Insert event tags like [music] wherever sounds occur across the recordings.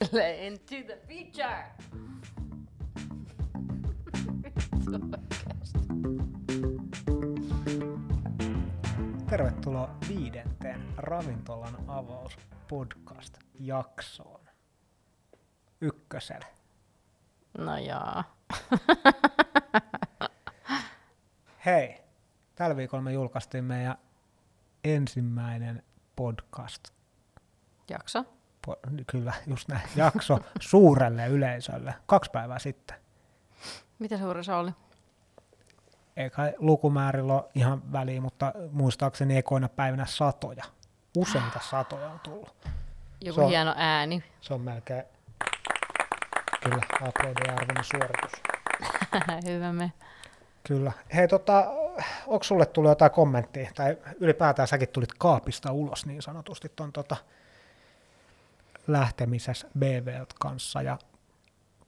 into the future. Tervetuloa viidenteen Ravintolan avaus podcast-jaksoon. Ykköselle. No jaa. [laughs] Hei, tällä viikolla me julkaistiin meidän ensimmäinen podcast. Jakso? Kyllä, just näin. Jakso suurelle yleisölle. Kaksi päivää sitten. Miten suuri se oli? Ei kai lukumäärillä ole ihan väliä, mutta muistaakseni ekoina päivinä satoja. Useita satoja on tullut. Joku Se on- hieno ääni. Se on melkein kyllä uploadin arvoinen suoritus. [laughs] Hyvä me. Kyllä. Hei, tota, onko sulle tullut jotain kommenttia, tai ylipäätään säkin tulit kaapista ulos niin sanotusti tuon tota, lähtemisessä BV kanssa ja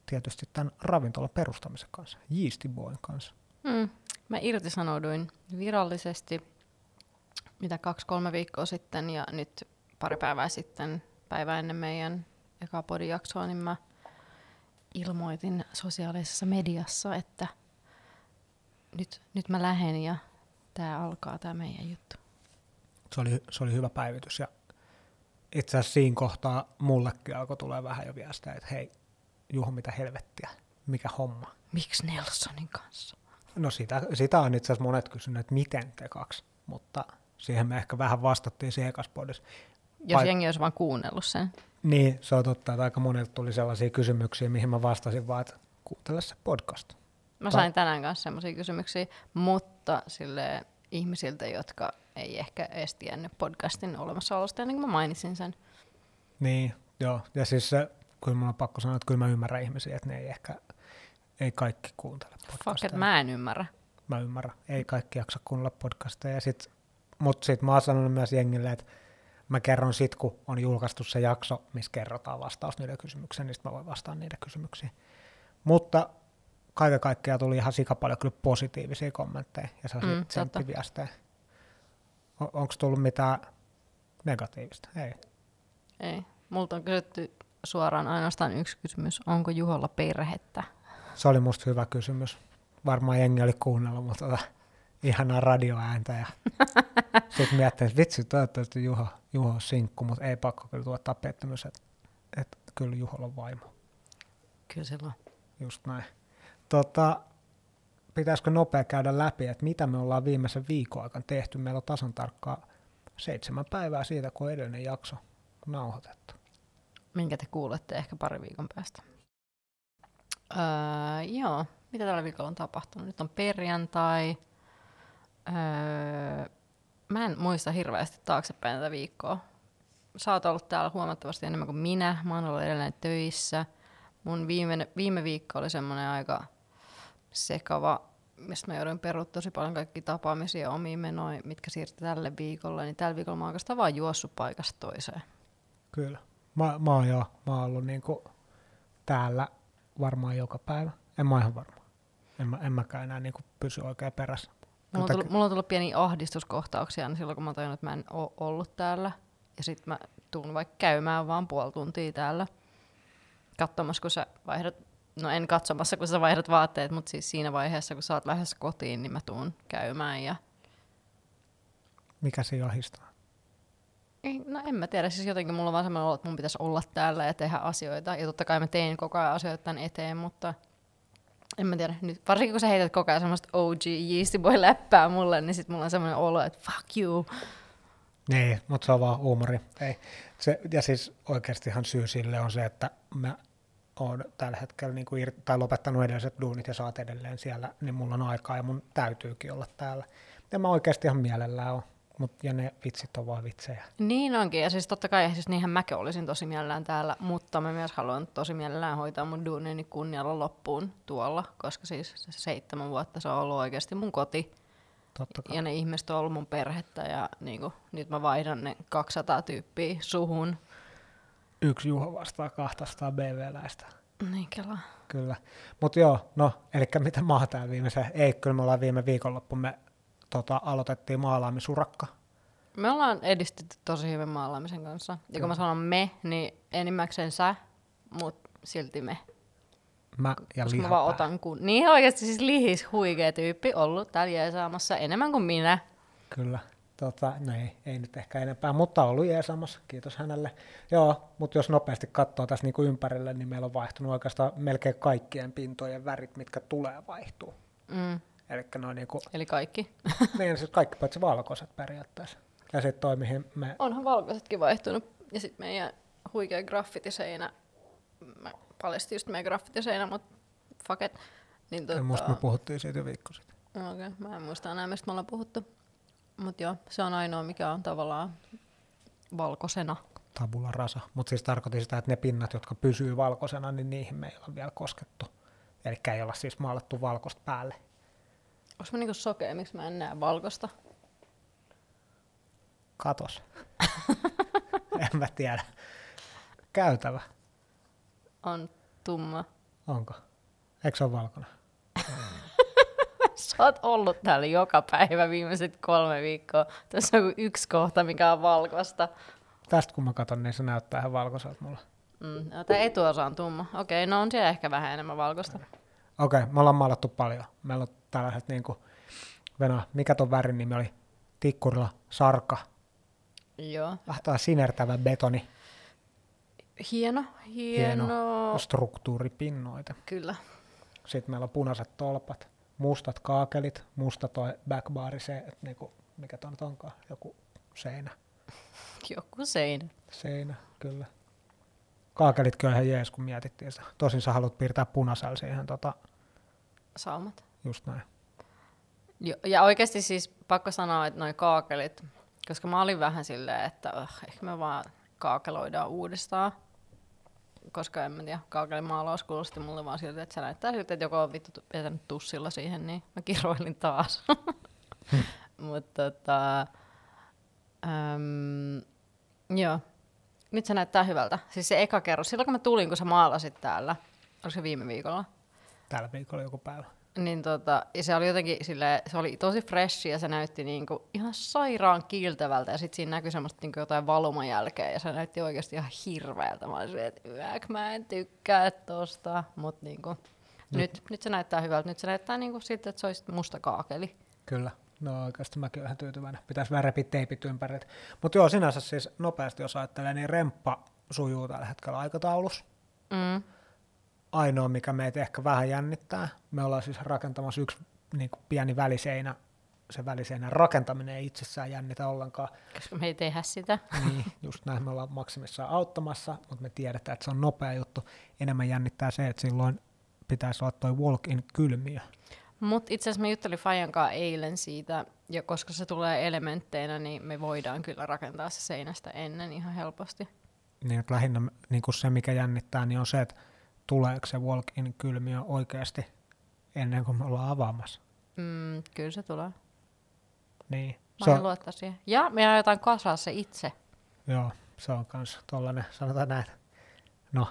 tietysti tämän ravintolan perustamisen kanssa, Yeasty Boyn kanssa. Mm. Mä irtisanouduin virallisesti mitä kaksi-kolme viikkoa sitten ja nyt pari päivää sitten, päivää ennen meidän eka podijaksoa, niin mä ilmoitin sosiaalisessa mediassa, että nyt, nyt mä lähden ja tää alkaa tää meidän juttu. Se oli, se oli hyvä päivitys ja itse asiassa siinä kohtaa mullekin alkoi tulee vähän jo viestiä, että hei Juho, mitä helvettiä, mikä homma. Miksi Nelsonin kanssa? No sitä, sitä on itse asiassa monet kysyneet, että miten te kaksi, mutta siihen me ehkä vähän vastattiin siinä ekassa podissa. Jos Paik- jengi olisi vaan kuunnellut sen. Niin, se on totta, että aika monelta tuli sellaisia kysymyksiä, mihin mä vastasin vaan, että kuuntele se podcast. Mä Tai- sain tänään kanssa semmoisia kysymyksiä, mutta sille ihmisiltä, jotka ei ehkä edes tiennyt podcastin olemassaolosta ennen kuin mä mainitsin sen. Niin, joo. Ja siis se, kyllä mun on pakko sanoa, että kyllä mä ymmärrän ihmisiä, että ne ei ehkä, ei kaikki kuuntele Fuck, podcasteja. että mä en ymmärrä. mä ymmärrän. Ei kaikki jaksa kuunnella podcasteja. Sit, mutta sitten mä oon sanonut myös jengille, että mä kerron sit, kun on julkaistu se jakso, missä kerrotaan vastaus niiden kysymyksiin, niin sit mä voin vastaa niiden kysymyksiin. Mutta kaiken kaikkiaan tuli ihan sika paljon kyllä positiivisia kommentteja ja sellaisia Mm, mm, totta. tsemppiviestejä. On, Onko tullut mitään negatiivista? Ei. Ei. Multa on kysytty suoraan ainoastaan yksi kysymys. Onko Juholla perhettä? Se oli musta hyvä kysymys. Varmaan jengi oli kuunnellut, mutta tota, ihanaa radioääntä. Ja [laughs] sitten miettii, että vitsi, toivottavasti Juho, Juho on sinkku, mutta ei pakko kyllä tuottaa pettymys, että, että kyllä Juholla on vaimo. Kyllä silloin. Just näin. Tota, pitäisikö nopea käydä läpi, että mitä me ollaan viimeisen viikon aikana tehty. Meillä on tasan tarkkaan seitsemän päivää siitä, kun edellinen jakso on nauhoitettu. Minkä te kuulette ehkä pari viikon päästä. Öö, joo, mitä tällä viikolla on tapahtunut? Nyt on perjantai. Öö, mä en muista hirveästi taaksepäin tätä viikkoa. Sä oot ollut täällä huomattavasti enemmän kuin minä. Mä oon ollut edelleen töissä. Mun viime, viime viikko oli semmoinen aika sekava, mistä mä jouduin perua tosi paljon kaikki tapaamisia omiin menoja, mitkä siirtyi tälle viikolle. Niin tällä viikolla mä oon oikeastaan vaan juossut paikasta toiseen. Kyllä. Mä, mä oon jo, mä oon ollut niinku täällä varmaan joka päivä. En mä ihan varma. En, mä, en mäkään enää niinku pysy oikein perässä. Mulla on, tullut, mulla on tullut pieniä ahdistuskohtauksia niin silloin, kun mä tajunnut, että mä en oo ollut täällä. Ja sit mä tuun vaikka käymään vaan puoli tuntia täällä katsomassa, kun sä vaihdat, no en katsomassa, kun sä vaihdat vaatteet, mutta siis siinä vaiheessa, kun sä oot lähdössä kotiin, niin mä tuun käymään. Ja... Mikä se ahistaa? Ei, no en mä tiedä, siis jotenkin mulla on vaan semmoinen olo, että mun pitäisi olla täällä ja tehdä asioita. Ja totta kai mä teen koko ajan asioita tämän eteen, mutta en mä tiedä. Nyt, varsinkin kun sä heität koko ajan semmoista OG Yeasty Boy läppää mulle, niin sit mulla on semmoinen olo, että fuck you. Niin, mutta se on vaan huumori. Ei. Se, ja siis oikeastihan syy sille on se, että mä oon tällä hetkellä niin kuin tai lopettanut edelliset duunit ja saat edelleen siellä, niin mulla on aikaa ja mun täytyykin olla täällä. Ja mä oikeasti ihan mielellään on. Mut, ja ne vitsit on vaan vitsejä. Niin onkin, ja siis totta kai siis niinhän mäkin olisin tosi mielellään täällä, mutta mä myös haluan tosi mielellään hoitaa mun duunini kunnialla loppuun tuolla, koska siis se seitsemän vuotta se on ollut oikeasti mun koti, Totta kai. ja ne ihmiset on ollut mun perhettä, ja niinku, nyt mä vaihdan ne 200 tyyppiä suhun. Yksi Juho vastaa 200 BV-läistä. Niin kela. Kyllä. Mutta joo, no, eli mitä oon täällä viimeisen? Ei, kyllä me ollaan viime viikonloppu, me tota, aloitettiin maalaamisurakka. Me ollaan edistytty tosi hyvin maalaamisen kanssa. Ja kun mä sanon me, niin enimmäkseen sä, mutta silti me. Mä ja Koska mä vaan otan kun... Niin oikeasti siis lihis huikea tyyppi ollut täällä jeesaamassa enemmän kuin minä. Kyllä. Tota, no ei, ei nyt ehkä enempää, mutta on ollut jeesaamassa, kiitos hänelle. Joo, mutta jos nopeasti katsoo tässä niin kuin ympärille, niin meillä on vaihtunut oikeastaan melkein kaikkien pintojen värit, mitkä tulee vaihtuu. Mm. Eli noin niin kuin, Eli kaikki. [laughs] niin siis kaikki paitsi valkoiset periaatteessa. Ja sitten toi, mihin me, Onhan valkoisetkin vaihtunut. Ja sitten meidän huikea graffitiseinä. Mä paljastin just meidän graffitiseinä, mutta fuck it. Niin tota... musta me puhuttiin siitä jo viikko sitten. Okei, okay. mä en muista enää, mistä me ollaan puhuttu. Mutta joo, se on ainoa, mikä on tavallaan valkoisena. Tabula rasa. Mutta siis tarkoitin sitä, että ne pinnat, jotka pysyy valkoisena, niin niihin me ei ole vielä koskettu. Eli ei olla siis maalattu valkoista päälle. Onko mä niinku sokea, miksi mä en näe valkoista? Katos. [laughs] en mä tiedä. Käytävä. On tumma. Onko? Eikö se ole valkoinen? [laughs] Sä oot ollut täällä joka päivä viimeiset kolme viikkoa. Tässä on yksi kohta, mikä on valkoista. Tästä kun mä katson, niin se näyttää ihan valkoiselta mulla. Mm, no, tämä etuosa on tumma. Okei, no on siellä ehkä vähän enemmän valkoista. Okei, okay, me ollaan maalattu paljon. Meillä on tällaiset niinku, Venä, mikä ton värin nimi oli? Tikkurilla sarka. Joo. Vähän sinertävä betoni. Hieno, hieno. hieno. struktuuripinnoite. Kyllä. Sitten meillä on punaiset tolpat, mustat kaakelit, musta toi backbari, se, että niinku, mikä ton nyt onkaan, joku seinä. [laughs] Joku seinä. Seinä, kyllä. Kaakelitkin on ihan jees, kun mietittiin sitä. Tosin sä haluat piirtää punaisella siihen, tota, Saumat. just näin. Jo, ja oikeasti siis pakko sanoa, että noi kaakelit, koska mä olin vähän silleen, että uh, ehkä me vaan kaakeloidaan uudestaan. Koska en mä tiedä, kaakelin maalaus kuulosti mulle vaan siltä, että se näyttää siltä, että joku on vittu vetänyt tussilla siihen, niin mä kiroilin taas. [laughs] Mutta tota, äm, joo, nyt se näyttää hyvältä. Siis se eka kerros, silloin kun mä tulin, kun sä maalasit täällä, oliko se viime viikolla? Tällä viikolla joku päivä. Niin tota, ja se oli jotenkin sille, se oli tosi freshi ja se näytti niinku ihan sairaan kiiltävältä ja sitten siinä näkyi semmoista niinku jotain valumajälkeä ja se näytti oikeasti ihan hirveältä. Mä olin silleen, että yäk, mä en tykkää tosta, mut niinku, nyt, nyt se näyttää hyvältä. Nyt se näyttää niinku siltä, että se olisi musta kaakeli. Kyllä. No oikeasti mäkin olen ihan tyytyväinen. Pitäisi vähän repiä teipit ympäriltä. Mutta joo, sinänsä siis nopeasti jos ajattelee, niin remppa sujuu tällä hetkellä aikataulussa. Mm. Ainoa, mikä meitä ehkä vähän jännittää, me ollaan siis rakentamassa yksi niin kuin pieni väliseinä. Se väliseinän rakentaminen ei itsessään jännitä ollenkaan. Koska me ei tehdä sitä. Niin, just näin me ollaan maksimissaan auttamassa, mutta me tiedetään, että se on nopea juttu. Enemmän jännittää se, että silloin pitäisi olla toi walk-in kylmiö. Mutta itse asiassa mä juttelin Fajan kanssa eilen siitä, ja koska se tulee elementteinä, niin me voidaan kyllä rakentaa se seinästä ennen ihan helposti. Niin, että lähinnä niin kuin se, mikä jännittää, niin on se, että tuleeko se walk-in kylmiö oikeasti ennen kuin me ollaan avaamassa. Mm, kyllä se tulee. Niin. Mä en luottaa siihen. Ja me aiotaan kasaa se itse. joo, se on kans tollanen, sanotaan näin. No,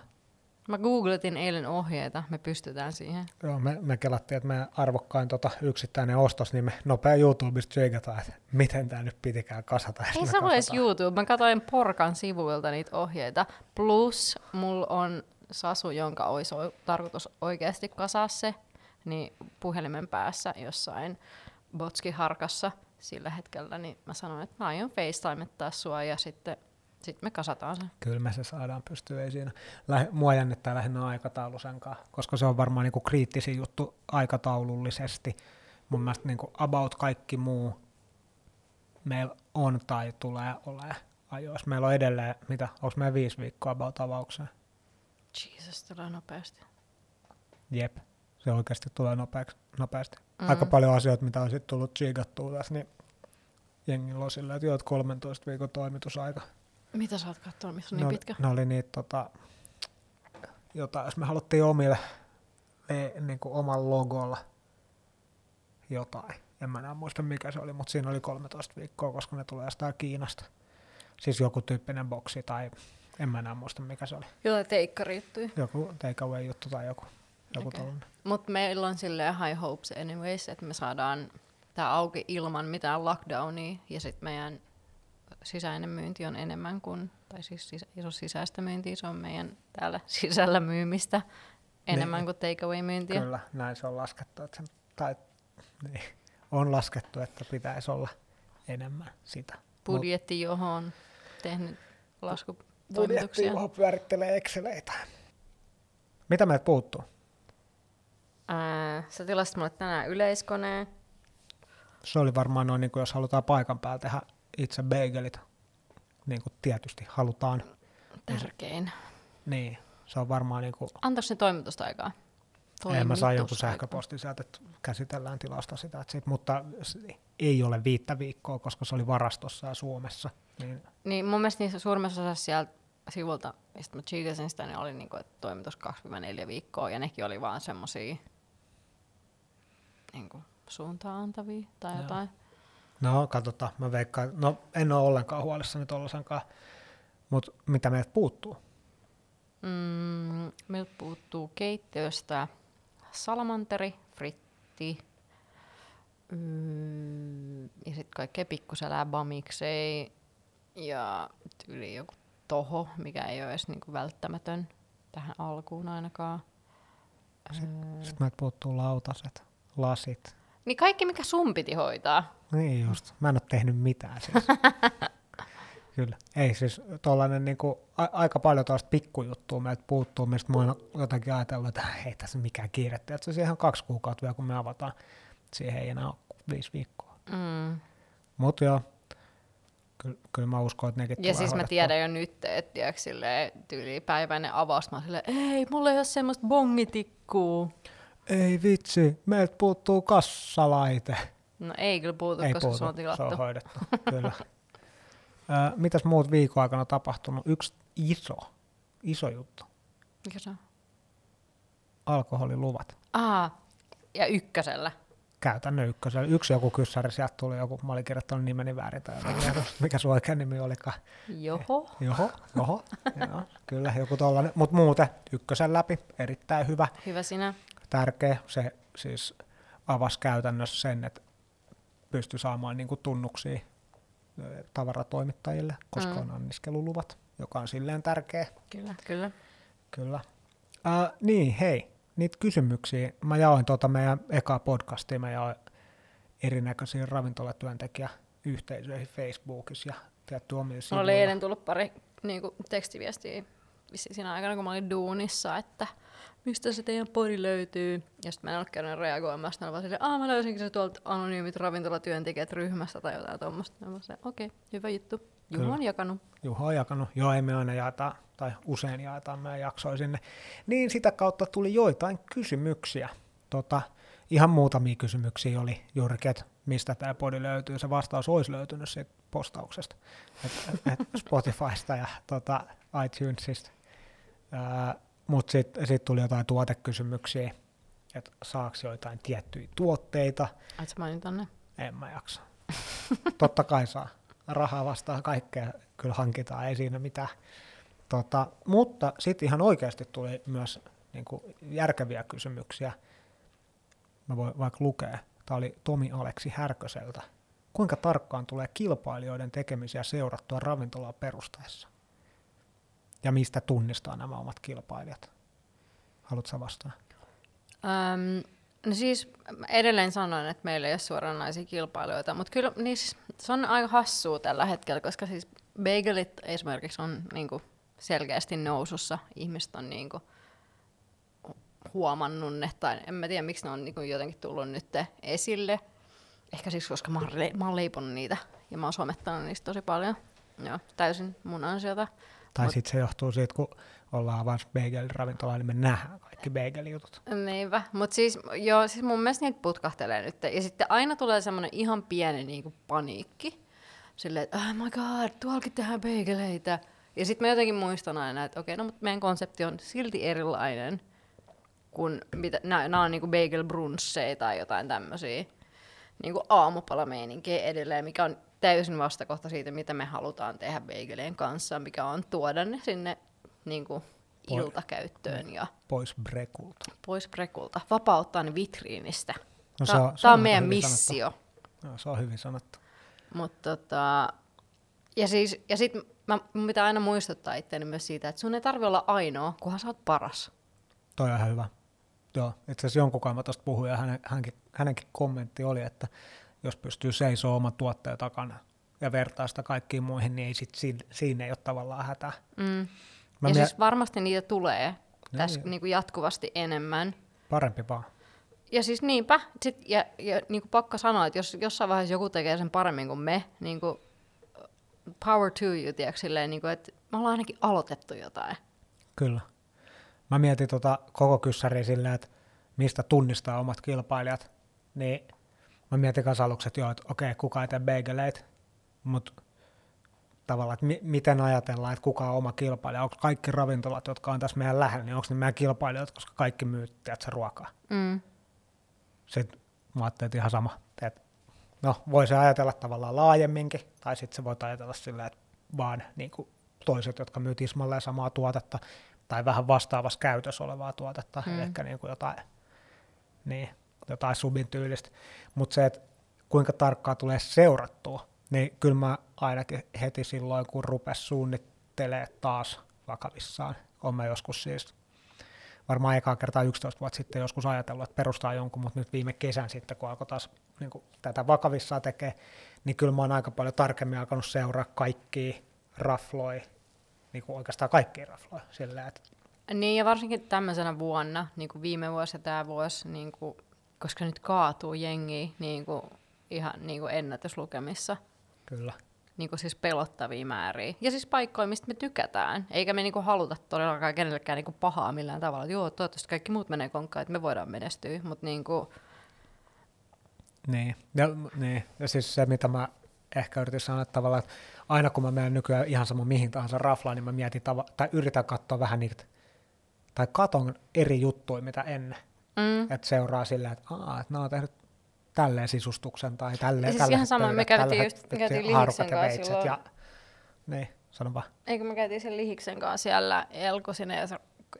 Mä googletin eilen ohjeita, me pystytään siihen. joo, me, me kelattiin, että meidän arvokkain tota, yksittäinen ostos, niin me nopea YouTubesta tsiikataan, että miten tämä nyt pitikään kasata. Ei se ole edes. YouTube, mä katsoin Porkan sivuilta niitä ohjeita. Plus mulla on Sasu, jonka olisi tarkoitus oikeasti kasaa se, niin puhelimen päässä jossain Botski-harkassa sillä hetkellä, niin mä sanoin, että mä aion FaceTimettaa sua ja sitten sit me kasataan se. Kyllä me se saadaan pystyä, ei siinä. Lähe, mua jännittää lähinnä aikataulu sen kanssa, koska se on varmaan niinku kriittisin juttu aikataulullisesti. Mun mielestä niinku about kaikki muu meillä on tai tulee olemaan ajoissa. Meillä on edelleen, mitä, onko meillä viisi viikkoa about avaukseen? Jesus, tulee nopeasti. Jep, se oikeasti tulee nopeaksi, nopeasti. Mm. Aika paljon asioita, mitä on sitten tullut tsiigattua tässä, niin jengillä on sillä, että joo, että 13 viikon toimitusaika. Mitä sä oot katsonut, missä on ne niin oli, pitkä? Ne oli niitä, tota, jotain, jos me haluttiin omille, le, niin kuin oman logolla jotain. En mä enää muista mikä se oli, mutta siinä oli 13 viikkoa, koska ne tulee jostain Kiinasta. Siis joku tyyppinen boksi tai en mä enää muista mikä se oli. Jotain teikkari juttui. Joku takeaway juttu tai joku, joku okay. Mutta meillä on silleen high hopes anyways, että me saadaan tämä auki ilman mitään lockdownia ja sitten meidän sisäinen myynti on enemmän kuin tai siis sisä, iso sisäistä myyntiä, se on meidän täällä [laughs] sisällä myymistä enemmän Niin. kuin takeaway-myyntiä. Kyllä, näin se on laskettu. Että sen, tai, niin, on laskettu, että pitäisi olla enemmän sitä. Budjetti, johon on tehnyt Budjetti, laskutoimituksia. johon pyörittelee Exceleitä. Mitä meiltä puuttuu? Ää, sä tilasit mulle tänään yleiskoneen. Se oli varmaan noin, niin kuin jos halutaan paikan päällä tehdä itse bagelit, niin kuin tietysti halutaan, Tärkein. niin se on varmaan niin kuin, Antaako ne toimitusta aikaa? ei mä saan jonkun Toimitusaikaa. sähköpostin sieltä, että käsitellään tilasta sitä, että sit, mutta ei ole viittä viikkoa, koska se oli varastossa ja Suomessa. Niin, Niin mun mielestä niissä suurimmassa osassa sieltä sivulta, mistä mä chiikasin sitä, niin oli niinku, että toimitus 2-4 viikkoa, ja nekin oli vaan semmosia niinku, suuntaan antavia tai Joo. jotain. no katsotaan, mä veikkaan, no en ole ollenkaan huolissani tollasenkaan, mutta mitä meiltä puuttuu? Mm, meiltä puuttuu keittiöstä salamanteri, fritti, mm, ja sitten kaikkea pikkuselää bamiksei, ja yli joku toho, mikä ei ole edes niinku välttämätön tähän alkuun ainakaan. Sitten meiltä puuttuu lautaset, lasit. Niin kaikki, mikä sun piti hoitaa. Niin just, mä en ole tehnyt mitään siis. [laughs] Kyllä. Ei siis tuollainen niinku, a- aika paljon tuosta pikkujuttua meiltä puuttuu, mistä mä oon jotenkin ajatellut, että ei tässä mikään kiirettä. Että se siihen on kaksi kuukautta vielä, kun me avataan. Siihen ei enää ole viisi viikkoa. Mm. Mutta joo, kyllä, kyllä mä uskon, että nekin Ja siis mä tiedän jo nyt, että tiedätkö, silleen, tyylipäiväinen avaus, mä silleen, ei, mulla ei ole semmoista bongitikkuu. Ei vitsi, meiltä puuttuu kassalaite. No ei kyllä puutu, ei koska puutu, se on tilattu. se on hoidettu. [laughs] kyllä. Ö, mitäs muut viikon aikana tapahtunut? Yksi iso, iso juttu. Mikä se on? Alkoholiluvat. Aa, ja ykkösellä. Käytännön ykkösellä. Yksi joku kyssäri, sieltä tuli joku, mä olin kirjoittanut nimeni väärin tai jotain, [laughs] mikä sun oikea nimi olikaan. Joho. Joho, joho, joo, kyllä joku tollanen. Mutta muuten ykkösen läpi, erittäin hyvä, Hyvä sinä. tärkeä. Se siis avasi käytännössä sen, että pystyi saamaan niinku tunnuksia tavaratoimittajille, koska Mm. on anniskeluluvat, joka on silleen tärkeä. Kyllä, kyllä. Kyllä. Uh, niin, hei, niitä kysymyksiä. Mä jaoin tuota meidän ekaa podcastia, mä jaoin erinäköisiin ravintolatyöntekijäyhteisöihin Facebookissa ja tietty omilla Mulla sivuilla. oli eilen tullut pari niinku, tekstiviestiä vissiin siinä aikana, kun mä olin duunissa, että mistä se teidän podi löytyy. Ja sitten mä en ollut käynyt reagoimaan, sitten vaan silleen, aah mä löysinkin se tuolta anonyymit ravintolatyöntekijät ryhmästä tai jotain tuommoista. Mä okei, hyvä juttu. Kyllä. on jakanut. Juho on jakanut. Joo, ei me aina jaeta, tai usein jaetaan meidän jaksoja sinne. Niin sitä kautta tuli joitain kysymyksiä. Tota, ihan muutamia kysymyksiä oli juurikin, että mistä tämä podi löytyy. Se vastaus olisi löytynyt siitä postauksesta. Et, et Spotifysta ja tota, iTunesista. Mutta sitten sit tuli jotain tuotekysymyksiä, että saako joitain tiettyjä tuotteita. Sä mainita ne? En mä jaksa. Totta kai saa. Rahaa vastaan kaikkea kyllä hankitaan, ei siinä mitään. Tota, mutta sitten ihan oikeasti tuli myös niin kuin, järkeviä kysymyksiä. Mä voin vaikka lukea. Tämä oli Tomi Aleksi Härköseltä. Kuinka tarkkaan tulee kilpailijoiden tekemisiä seurattua ravintolaa perustaessa? Ja mistä tunnistaa nämä omat kilpailijat? Haluatko vastaa? Öm, no siis edelleen sanoin, että meillä ei ole suoranaisia kilpailijoita, mutta kyllä niin siis, se on aika hassua tällä hetkellä, koska siis bagelit esimerkiksi on niinku selkeästi nousussa. Ihmiset on niinku huomannut ne, tai en mä tiedä miksi ne on niinku jotenkin tullut nyt esille. Ehkä siksi, koska mä oon, le- mä oon leiponut niitä ja mä oon somettanut niistä tosi paljon. Joo, täysin mun ansiota. Tai Mut- sitten se johtuu siitä, kun ollaan avannut bagel-ravintolaa, niin me nähdään kaikki bagel-jutut. Niinpä, mutta siis, joo, siis mun mielestä niitä putkahtelee nyt. Ja sitten aina tulee semmoinen ihan pieni niinku paniikki. Silleen, että oh my god, tuollakin tehdään beigeleitä. Ja sitten mä jotenkin muistan aina, että okei, no mutta meidän konsepti on silti erilainen kuin mitä, nämä on niinku bagel brunsseja tai jotain tämmöisiä niinku aamupalameininkiä edelleen, mikä on täysin vastakohta siitä, mitä me halutaan tehdä beigelien kanssa, mikä on tuoda ne sinne niinku iltakäyttöön ja Pois brekulta. pois prekulta, vapauttaa ne vitriinistä. No Tää- on- on meidän missio. No, se on hyvin sanottu. Mutta tota, ja, siis, ja sit mä, mun pitää aina muistuttaa itseäni myös siitä, että sun ei tarvi olla ainoa, kunhan sä oot paras. Toi on ihan hyvä. Joo, itse asiassa jonkun kanssa mä tuosta puhuin ja hänen, hänenkin, hänenkin kommentti oli, että jos pystyy seisoo oman tuotteen takana ja vertaa sitä kaikkiin muihin, niin ei sit siinä, siinä ei ole tavallaan hätää. Mm. Mä ja mie- siis varmasti niitä tulee Joo, tässä joo. niinku jatkuvasti enemmän. Parempi vaan. Ja siis niinpä, sit, ja, ja niin kuin pakko sanoa, että jos jossain vaiheessa joku tekee sen paremmin kuin me, niin kuin power to you, tiedätkö, silleen, niin kuin, että me ollaan ainakin aloitettu jotain. Kyllä. Mä mietin tota koko kyssäriä silleen, että mistä tunnistaa omat kilpailijat, niin mä mietin kanssa aluksi, että joo, että okei, kuka ei tee beigeleitä, mutta tavallaan, että mi- miten ajatellaan, että kuka on oma kilpailija, onko kaikki ravintolat, jotka on tässä meidän lähellä, niin onko ne meidän kilpailijoita, koska kaikki myy, tiedätkö, ruokaa. Mm. Sitten mä ajattelin, että ihan sama, että no voi se ajatella tavallaan laajemminkin, tai sitten se voi ajatella sillä, että vaan niin kuin toiset, jotka myy tismalleen samaa tuotetta, tai vähän vastaavassa käytössä olevaa tuotetta, Mm. ehkä niin kuin jotain, niin, jotain subin tyylistä. Mutta se, että kuinka tarkkaan tulee seurattua, niin kyllä mä ainakin heti silloin, kun rupes suunnittelee taas vakavissaan, on mä joskus siis varmaan ekaa kertaa 11 vuotta sitten joskus ajatellut, että perustaa jonkun, mutta nyt viime kesän sitten, kun alkoi taas niin kuin tätä vakavissaan tekee, niin kyllä mä oon aika paljon tarkemmin alkanut seuraa kaikkia rafloja, niin kuin oikeastaan kaikkia rafloja, sillä että Niin, ja varsinkin tämmöisenä vuonna, niin kuin viime vuosi ja tämä vuosi, niin kuin, koska nyt kaatuu jengi niin kuin, ihan niin kuin ennätyslukemissa. kyllä, niin kuin siis pelottavia määriä. Ja siis paikkoja, mistä me tykätään. Eikä me niin kuin haluta todellakaan kenellekään niin kuin pahaa millään tavalla. Että joo, toivottavasti kaikki muut menee konkkaan, että me voidaan menestyä. Mutta niin kuin, niin. Ja, niin. ja siis se, mitä mä ehkä yritin sanoa, että tavallaan, että aina kun mä menen nykyään ihan sama mihin tahansa raflaan, niin mä mietin tava- tai yritän katsoa vähän niitä, tai katon eri juttuja, mitä ennen. mm, että seuraa silleen, että, aa, että nämä on tehnyt tälleen sisustuksen tai tälleen, Siis tällaiset ihan sama, me käytiin just- me käytiin Lihiksen ja kanssa silloin. Ja, niin, sano vaan. eikö me käytiin sen Lihiksen kanssa siellä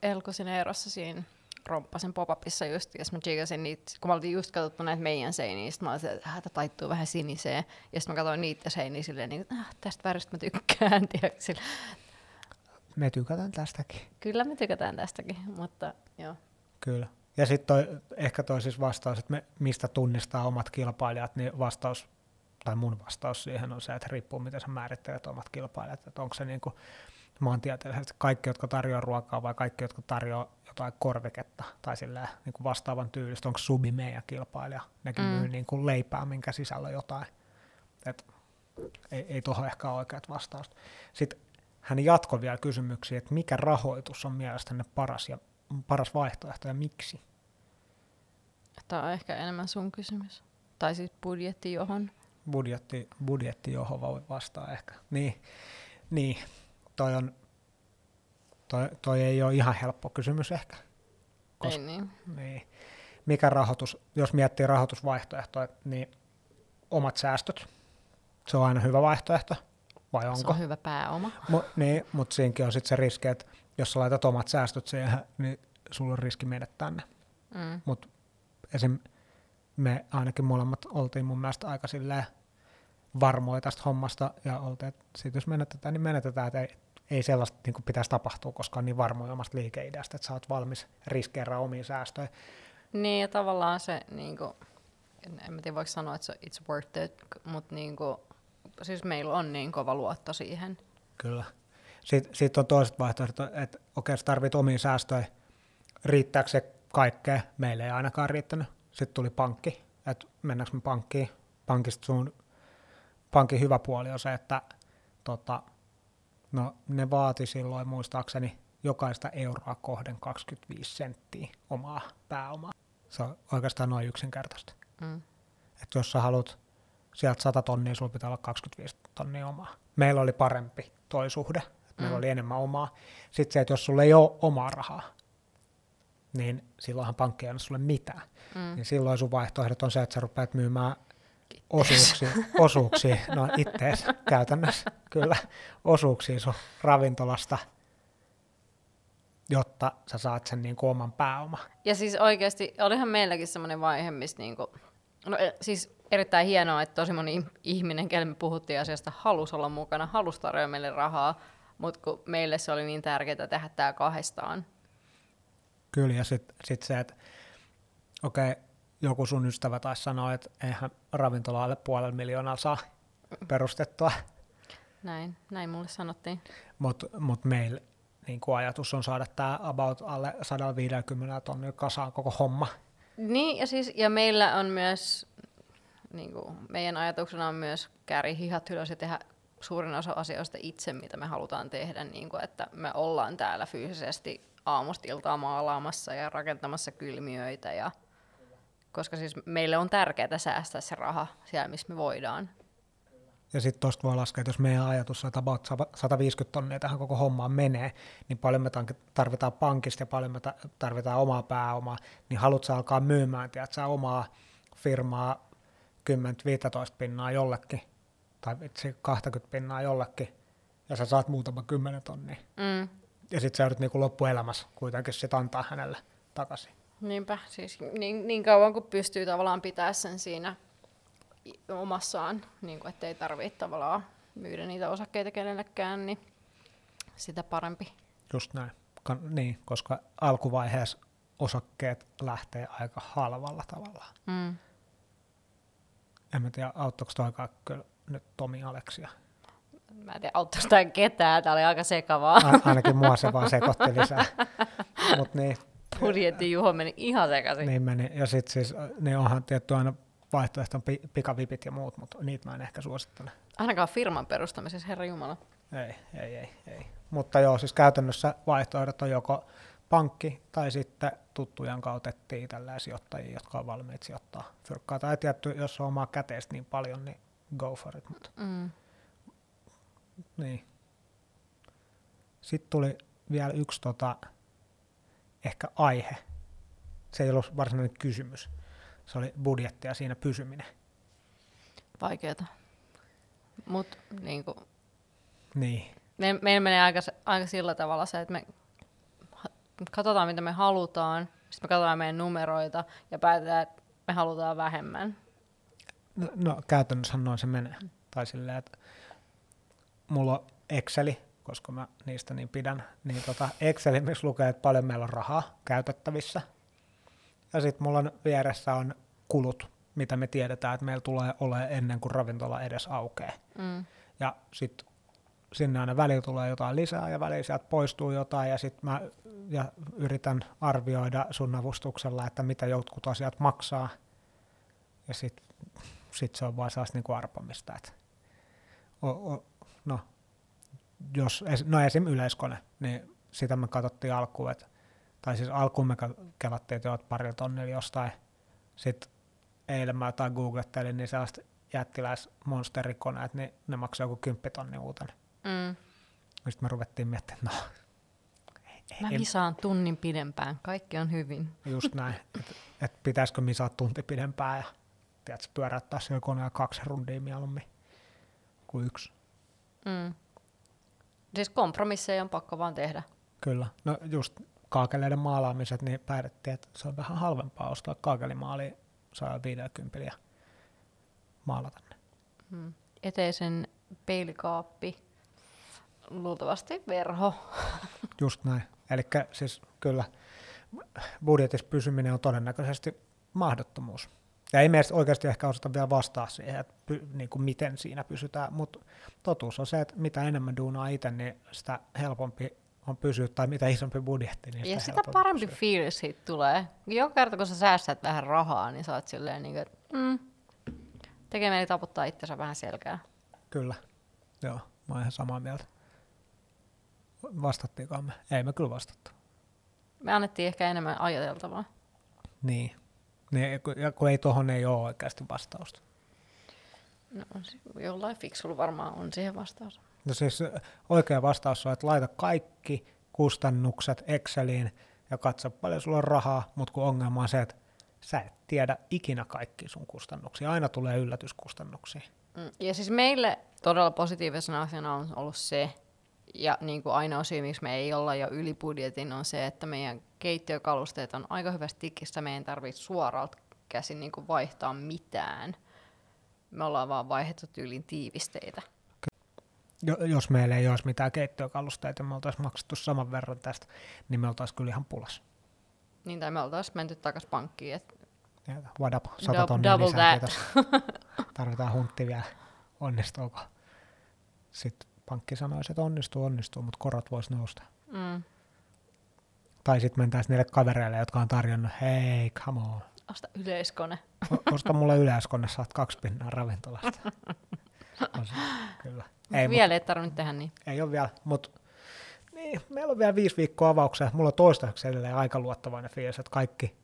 Elkosineerossa siinä romppasen pop-upissa just, ja mä chigasin niitä, kun mä oltiin just katsottu näitä meidän seiniä, sit mä olin että "Äh, tää taittuu vähän siniseen, ja sitten mä katsoin niitä seiniä silleen, niin, että ah, tästä väristä mä tykkään, [laughs] tiedätkö, Me tykätään tästäkin. Kyllä me tykätään tästäkin, mutta joo. Kyllä. Ja sitten toi, ehkä toi siis vastaus, että me, mistä tunnistaa omat kilpailijat, niin vastaus, tai mun vastaus siihen on se, että riippuu miten sä määrittelet omat kilpailijat, että onko se niinku maantieteellisesti kaikki, jotka tarjoaa ruokaa vai kaikki, jotka tarjoaa jotain korviketta tai sillä niin kuin vastaavan tyylistä, onko Subi meidän kilpailija, nekin Mm. myy niin kuin leipää, minkä sisällä on jotain. Et ei, ei tuohon ehkä ole oikeat vastausta. Sitten hän jatkoi vielä kysymyksiä, että mikä rahoitus on mielestänne paras, ja, paras vaihtoehto ja miksi? Tämä on ehkä enemmän sun kysymys. Tai siis budjetti johon. Budjetti, budjetti johon vastaa ehkä. Niin, niin toi, on, toi, toi ei ole ihan helppo kysymys ehkä. Kos- Ei niin. Niin. Mikä rahoitus, jos miettii rahoitusvaihtoehtoja, niin omat säästöt, se on aina hyvä vaihtoehto, vai Se onko? on hyvä pääoma. Mu, niin, mutta siinäkin on sitten se riski, että jos sä laitat omat säästöt siihen, niin sulla on riski menettää ne. Mm. Mutta esim. me ainakin molemmat oltiin mun mielestä aika silleen varmoja tästä hommasta ja oltiin, että sit jos menetetään, niin menetetään, että ei, ei sellaista niin kuin pitäisi tapahtua, koska on niin varmoja omasta liikeideasta, että sä oot valmis riskeeraamaan omiin säästöjä. Niin, ja tavallaan se, niin kuin, en, mä tiedä voiko sanoa, että se it's worth it, mutta niin kuin, siis meillä on niin kova luotto siihen. Kyllä. Sitten, sitten on toiset vaihtoehdot, että okei, sä tarvit omiin säästöjä. Riittääkö se kaikkea? Meille ei ainakaan riittänyt. Sitten tuli pankki, että mennäänkö me pankkiin. Pankista sun pankin hyvä puoli on se, että tota, no, ne vaati silloin muistaakseni jokaista euroa kohden 25 senttiä omaa pääomaa. Se on oikeastaan noin yksinkertaista. Mm. Että jos sä haluat sieltä 100 tonnia, sulla pitää olla 25 tonnia omaa. Meillä oli parempi toi suhde, että meillä Mm. oli enemmän omaa. Sitten se, että jos sulla ei ole omaa rahaa, niin silloinhan pankki ei anna sulle mitään. Mm. Niin silloin sun vaihtoehdot on se, että sä rupeat myymään osuuksia, osuuksia [laughs] no ittees käytännössä, kyllä, osuuksia sun ravintolasta, jotta sä saat sen niin kuin oman pääoman. Ja siis oikeasti, olihan meilläkin semmoinen vaihe, missä niinku, no e- siis erittäin hienoa, että tosi moni ihminen, kelle me puhuttiin asiasta, halusi olla mukana, halusi tarjoa meille rahaa, mutta kun meille se oli niin tärkeää tehdä tämä kahdestaan. Kyllä, ja sitten sit se, että okei, okay, joku sun ystävä taisi sanoa, että eihän ravintola alle puolella miljoonaa saa perustettua. Näin, näin mulle sanottiin. Mutta mut meillä niin ajatus on saada tämä about alle 150 tonnia kasaan koko homma. Niin, ja, siis, ja meillä on myös, niin kuin, meidän ajatuksena on myös kääri hihat ylös ja tehdä suurin osa asioista itse, mitä me halutaan tehdä, niin kuin, että me ollaan täällä fyysisesti aamusta iltaa maalaamassa ja rakentamassa kylmiöitä ja koska siis meille on tärkeää säästää se raha siellä, missä me voidaan. Ja sitten tuosta voi laskea, että jos meidän ajatus on, että about 150 tonnia tähän koko hommaan menee, niin paljon me tarvitaan pankista ja paljon me tarvitaan omaa pääomaa, niin haluatko alkaa myymään, tiedätkö, omaa firmaa 10-15 pinnaa jollekin, tai itse 20 pinnaa jollekin, ja sä saat muutama kymmenen tonnia. Mm. Ja sitten sä joudut niin loppuelämässä kuitenkin sit antaa hänelle takaisin. Niinpä, siis niin, niin kauan kuin pystyy tavallaan pitää sen siinä omassaan, niin kuin, ettei tarvitse tavallaan myydä niitä osakkeita kenellekään, niin sitä parempi. Just näin. Kan, niin, koska alkuvaiheessa osakkeet lähtee aika halvalla tavalla. Mm. En mä tiedä, auttoiko toikaan kyllä nyt Tomi Aleksia. Mä en tiedä, auttaako tämä ketään, tämä oli aika sekavaa. A- ainakin mua se vaan sekoitti lisää. Mut niin, budjetti Juho meni ihan sekaisin. Niin meni, ja sitten siis, niin onhan tietty aina vaihtoehto on pikavipit ja muut, mutta niitä mä en ehkä suosittele. Ainakaan firman perustamisessa, herra Jumala. Ei, ei, ei, ei. Mutta joo, siis käytännössä vaihtoehdot on joko pankki tai sitten tuttujan kautta etsii tällä sijoittajia, jotka on valmiit sijoittaa fyrkkaa. Tai tietty, jos on omaa käteistä niin paljon, niin go for it. Mutta. Mm. Niin. Sitten tuli vielä yksi tota, ehkä aihe. Se ei ollut varsinainen kysymys. Se oli budjetti ja siinä pysyminen. Vaikeeta. Mutta niinku, niin. me, meillä menee aika, aika sillä tavalla se, että me katsotaan mitä me halutaan, sitten me katsotaan meidän numeroita ja päätetään, että me halutaan vähemmän. No, no käytännössä noin se menee. Tai silleen, että mulla on Exceli, koska mä niistä niin pidän, niin tota Excelin, missä lukee, että paljon meillä on rahaa käytettävissä. Ja sitten mulla on vieressä on kulut, mitä me tiedetään, että meillä tulee olemaan ennen kuin ravintola edes aukeaa. Mm. Ja sitten sinne aina välillä tulee jotain lisää ja välillä sieltä poistuu jotain ja sitten mä ja yritän arvioida sun avustuksella, että mitä jotkut asiat maksaa. Ja sitten sit se on vaan sellaista niin arpamista. Että o, o, no, jos, no esim. yleiskone, niin sitä me katsottiin alkuun, että, tai siis alkuun me kelattiin, että oot pari tonnilla jostain. Sitten eilen mä jotain googlettelin, niin sellaista jättiläis monsterikoneet, niin ne maksaa joku kymppitonni uutena. Mm. Sitten me ruvettiin miettimään, että no, Mä misaan tunnin pidempään, kaikki on hyvin. Just näin, [laughs] että et pitäisikö misaa tunti pidempään ja tiedätkö, pyöräyttää se koneen kaksi rundia mieluummin kuin yksi. Mm. Siis kompromisseja on pakko vaan tehdä. Kyllä. No just kaakeleiden maalaamiset, niin päätettiin, että se on vähän halvempaa ostaa kaakelimaali 150 ja maalata ne. Hmm. Eteisen peilikaappi, luultavasti verho. Just näin. Eli siis kyllä budjetissa pysyminen on todennäköisesti mahdottomuus. Ja ei meistä oikeasti ehkä osata vielä vastaa siihen, että py, niin kuin miten siinä pysytään, mutta totuus on se, että mitä enemmän duunaa itse, niin sitä helpompi on pysyä, tai mitä isompi budjetti, niin sitä Ja sitä parempi pysyä. fiilis siitä tulee. Joka kerta, kun sä säästät vähän rahaa, niin sä oot silleen, niin kuin, että mm, tekee taputtaa itsensä vähän selkää. Kyllä, joo, mä oon ihan samaa mieltä. Vastattiinko me? Ei me kyllä vastattu. Me annettiin ehkä enemmän ajateltavaa. Niin, niin, ja kun ei tuohon ei ole oikeasti vastausta. No jollain fiksulla varmaan on siihen vastaus. No siis oikea vastaus on, että laita kaikki kustannukset Exceliin ja katso paljon sulla on rahaa, mutta kun ongelma on se, että sä et tiedä ikinä kaikki sun kustannuksia. Aina tulee yllätyskustannuksia. Mm, ja siis meille todella positiivisena asiana on ollut se, ja niin kuin ainoa syy, miksi me ei olla jo yli budjetin, on se, että meidän keittiökalusteet on aika hyvästi tikissä. Me ei tarvitse suoralta käsin niin kuin vaihtaa mitään. me ollaan vaan vaihdettu tyylin tiivisteitä. Jo, jos meillä ei olisi mitään keittiökalusteita ja me oltaisiin maksettu saman verran tästä, niin me oltaisiin kyllä ihan pulas. Niin, tai me oltaisiin menty takaisin pankkiin, että Ja What up, sata Dou- tonnia double lisää, that. [laughs] Tarvitaan huntti vielä, onnistuuko? Sitten pankki sanoisi, että onnistuu, onnistuu, mutta korot vois nousta. mm, Tai sitten mentäisiin niille kavereille, jotka on tarjonnut, hei, come on, osta yleiskone. O- osta mulle yleiskone, saat kaksi pinnaa ravintolasta. [laughs] On se, kyllä. Ei, mut, Vielä ei tarvinnut tehdä niin. ei ole vielä, mutta niin, meillä on vielä viisi viikkoa avauksia. Mulla on toistaiseksi edelleen aika luottavainen fiilis, että kaikki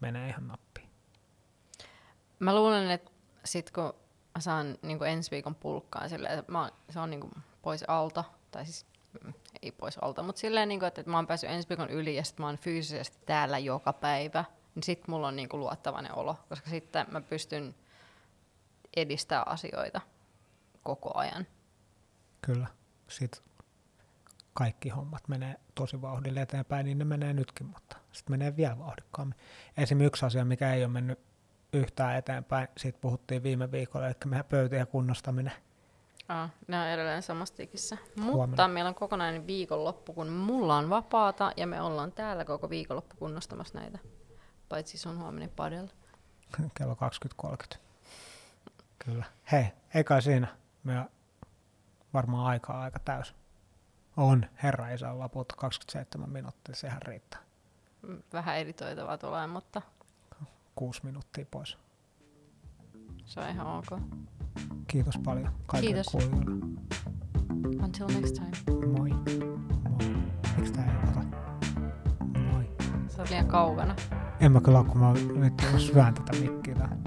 menee ihan nappiin. Mä luulen, että sit kun mä saan niin ensi viikon pulkkaa silleen, että mä, se on niin pois alta, tai siis mm, ei pois alta, mutta silleen, niin kuin, että, että mä oon päässyt ensi viikon yli ja sit mä oon fyysisesti täällä joka päivä, niin sit mulla on niin kuin luottavainen olo, koska sitten mä pystyn edistämään asioita koko ajan. Kyllä. Sitten kaikki hommat menee tosi vauhdilla eteenpäin, niin ne menee nytkin, mutta sitten menee vielä vauhdikkaammin. Esimerkiksi yksi asia, mikä ei ole mennyt yhtään eteenpäin, siitä puhuttiin viime viikolla, eli meidän pöytien kunnostaminen. Ah, ne on edelleen samassa tikissä. Mutta Huomenna. meillä on kokonainen viikonloppu, kun mulla on vapaata ja me ollaan täällä koko viikonloppu kunnostamassa näitä. Paitsi sun huominen padella. kello 20.30. Kyllä. Hei, ei kai siinä. Me varmaan aikaa aika täys. On, herra isä, loput 27 minuuttia, sehän riittää. Vähän editoitavaa tulee, mutta Kuusi minuuttia pois. se on ihan ok. Kiitos paljon kaikille Kiitos. kuulijoille. Until next time. Moi. Moi. Miksi tää ei ota? Moi. Sä oot liian kaukana. En mä kyllä, kun mä vittu syön tätä mikkiä tähän.